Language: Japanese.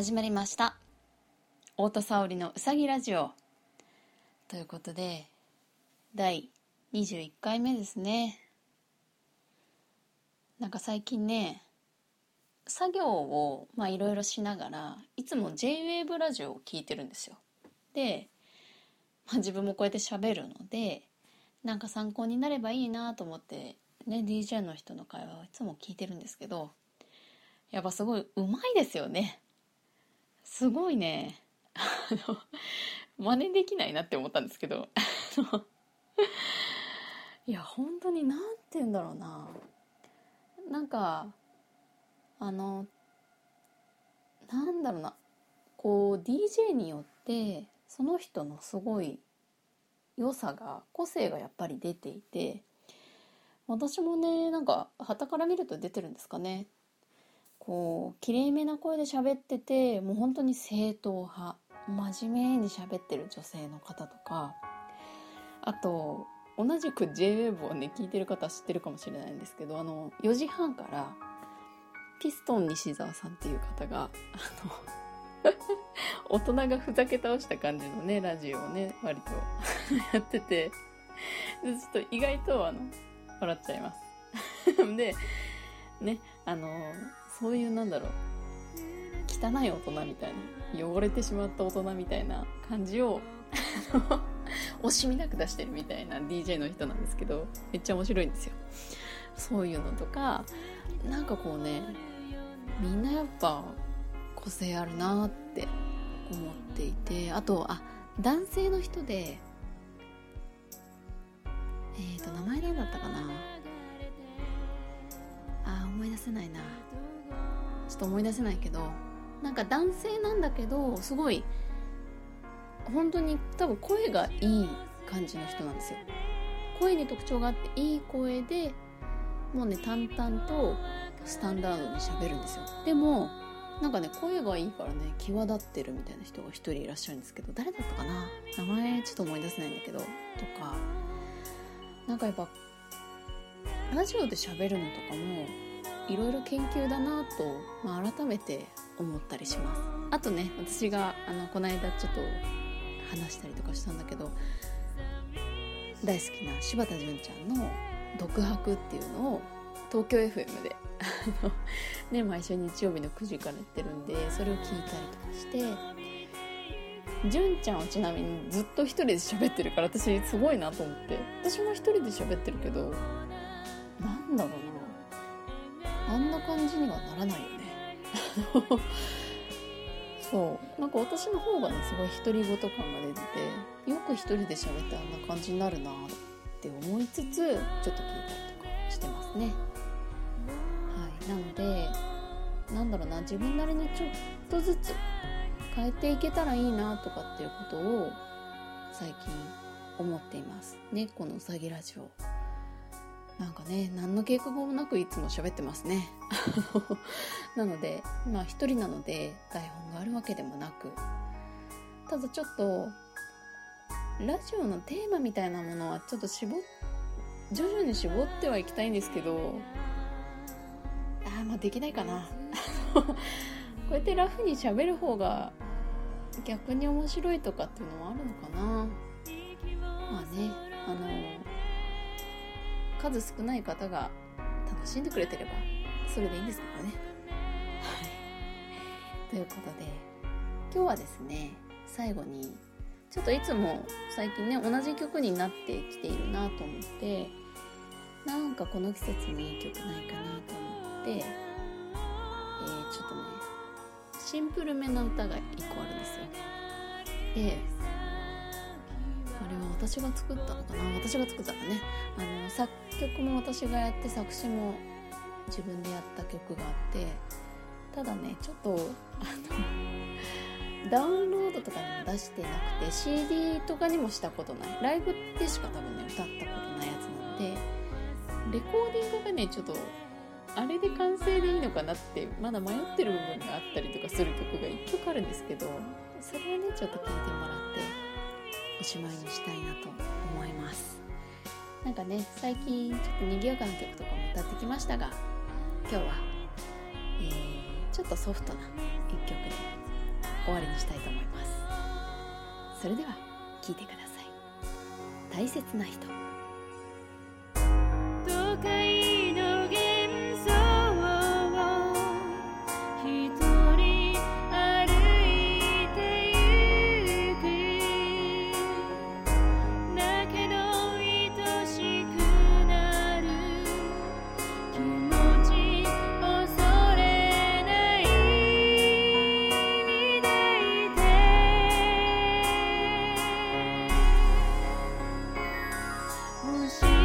始まりました。太田沙織のうさぎラジオ。ということで第21回目ですね。なんか最近ね作業をまあいろいろしながらいつも JWAVE ラジオを聞いてるんですよ。で、まあ、自分もこうやって喋るのでなんか参考になればいいなと思ってね DJ の人の会話をいつも聞いてるんですけどやっぱすごいうまいですよね。すごいね。あの真似できないなって思ったんですけど。いや本当に何て言うんだろうな。なんかあのなんだろうな。こう DJ によってその人のすごい良さが個性がやっぱり出ていて私もねなんか旗から見ると出てるんですかね。こうきれいめな声で喋っててもう本当に正統派。真面目に喋ってる女性の方とか。あと同じく JWAVE をね聞いてる方は知ってるかもしれないんですけどあの4時半からピストン西澤さんっていう方があの 大人がふざけ倒した感じのねラジオをね割と やってて。でちょっと意外とあの笑っちゃいます。でねあのそういうなんだろう。汚い大人みたいな汚れてしまった大人みたいな感じを 惜しみなく出してるみたいな DJ の人なんですけどめっちゃ面白いんですよ。そういうのとかなんかこうねみんなやっぱ個性あるなって思っていてあとあ男性の人でえーと名前何だったかな。あ思い出せないな。ちょっと思い出せないけどなんか男性なんだけどすごい本当に多分声がいい感じの人なんですよ。声に特徴があっていい声でもうね淡々とスタンダードに喋るんですよ。でもなんかね声がいいからね際立ってるみたいな人が一人いらっしゃるんですけど誰だったかな？名前ちょっと思い出せないんだけどとか。なんかやっぱラジオで喋るのとかもいろいろ研究だなと、まあ、改めて思ったりします。あとね私があのこの間ちょっと話したりとかしたんだけど大好きな柴田純ちゃんの「独白」っていうのを東京 FM でね、毎週日曜日の9時からやってるんでそれを聞いたりとかして純ちゃんはちなみにずっと一人で喋ってるから私すごいなと思って。私も一人で喋ってるけどなんだろうな。あんな感じにはならないよね。そう。なんか私の方がねすごい独り言感が出ててよく一人で喋ってあんな感じになるなって思いつつちょっと聞いたりとかしてますね。はい。なのでなんだろうな自分なりにちょっとずつ変えていけたらいいなとかっていうことを最近思っています。ねこのうさぎラジオ。なんかね何の計画もなくいつも喋ってますね。なのでまあ一人なので台本があるわけでもなく。ただちょっとラジオのテーマみたいなものはちょっと絞徐々に絞ってはいきたいんですけどああまあできないかな。こうやってラフに喋る方が逆に面白いとかっていうのはあるのかな。まあねあの数少ない方が楽しんでくれてればそれでいいんですけどね。はい。ということで今日はですね最後にちょっといつも最近ね同じ曲になってきているなと思ってなんかこの季節にいい曲ないかなと思って、えー、ちょっとねシンプルめな歌が1個あるんですよ。で私が作ったのかな？私が作ったのね。あの作曲も私がやって作詞も自分でやった曲があってただねちょっとあの ダウンロードとかにも出してなくて CD とかにもしたことない。ライブでしか多分ね歌ったことないやつなんでレコーディングがねちょっとあれで完成でいいのかなってまだ迷ってる部分があったりとかする曲が1曲あるんですけどそれをねちょっと聴いてもらっておしまいにしたいなと思います。なんかね最近ちょっと賑やかな曲とかも歌ってきましたが今日は、えー、ちょっとソフトな一曲で終わりにしたいと思います。それでは聞いてください。大切な人。我心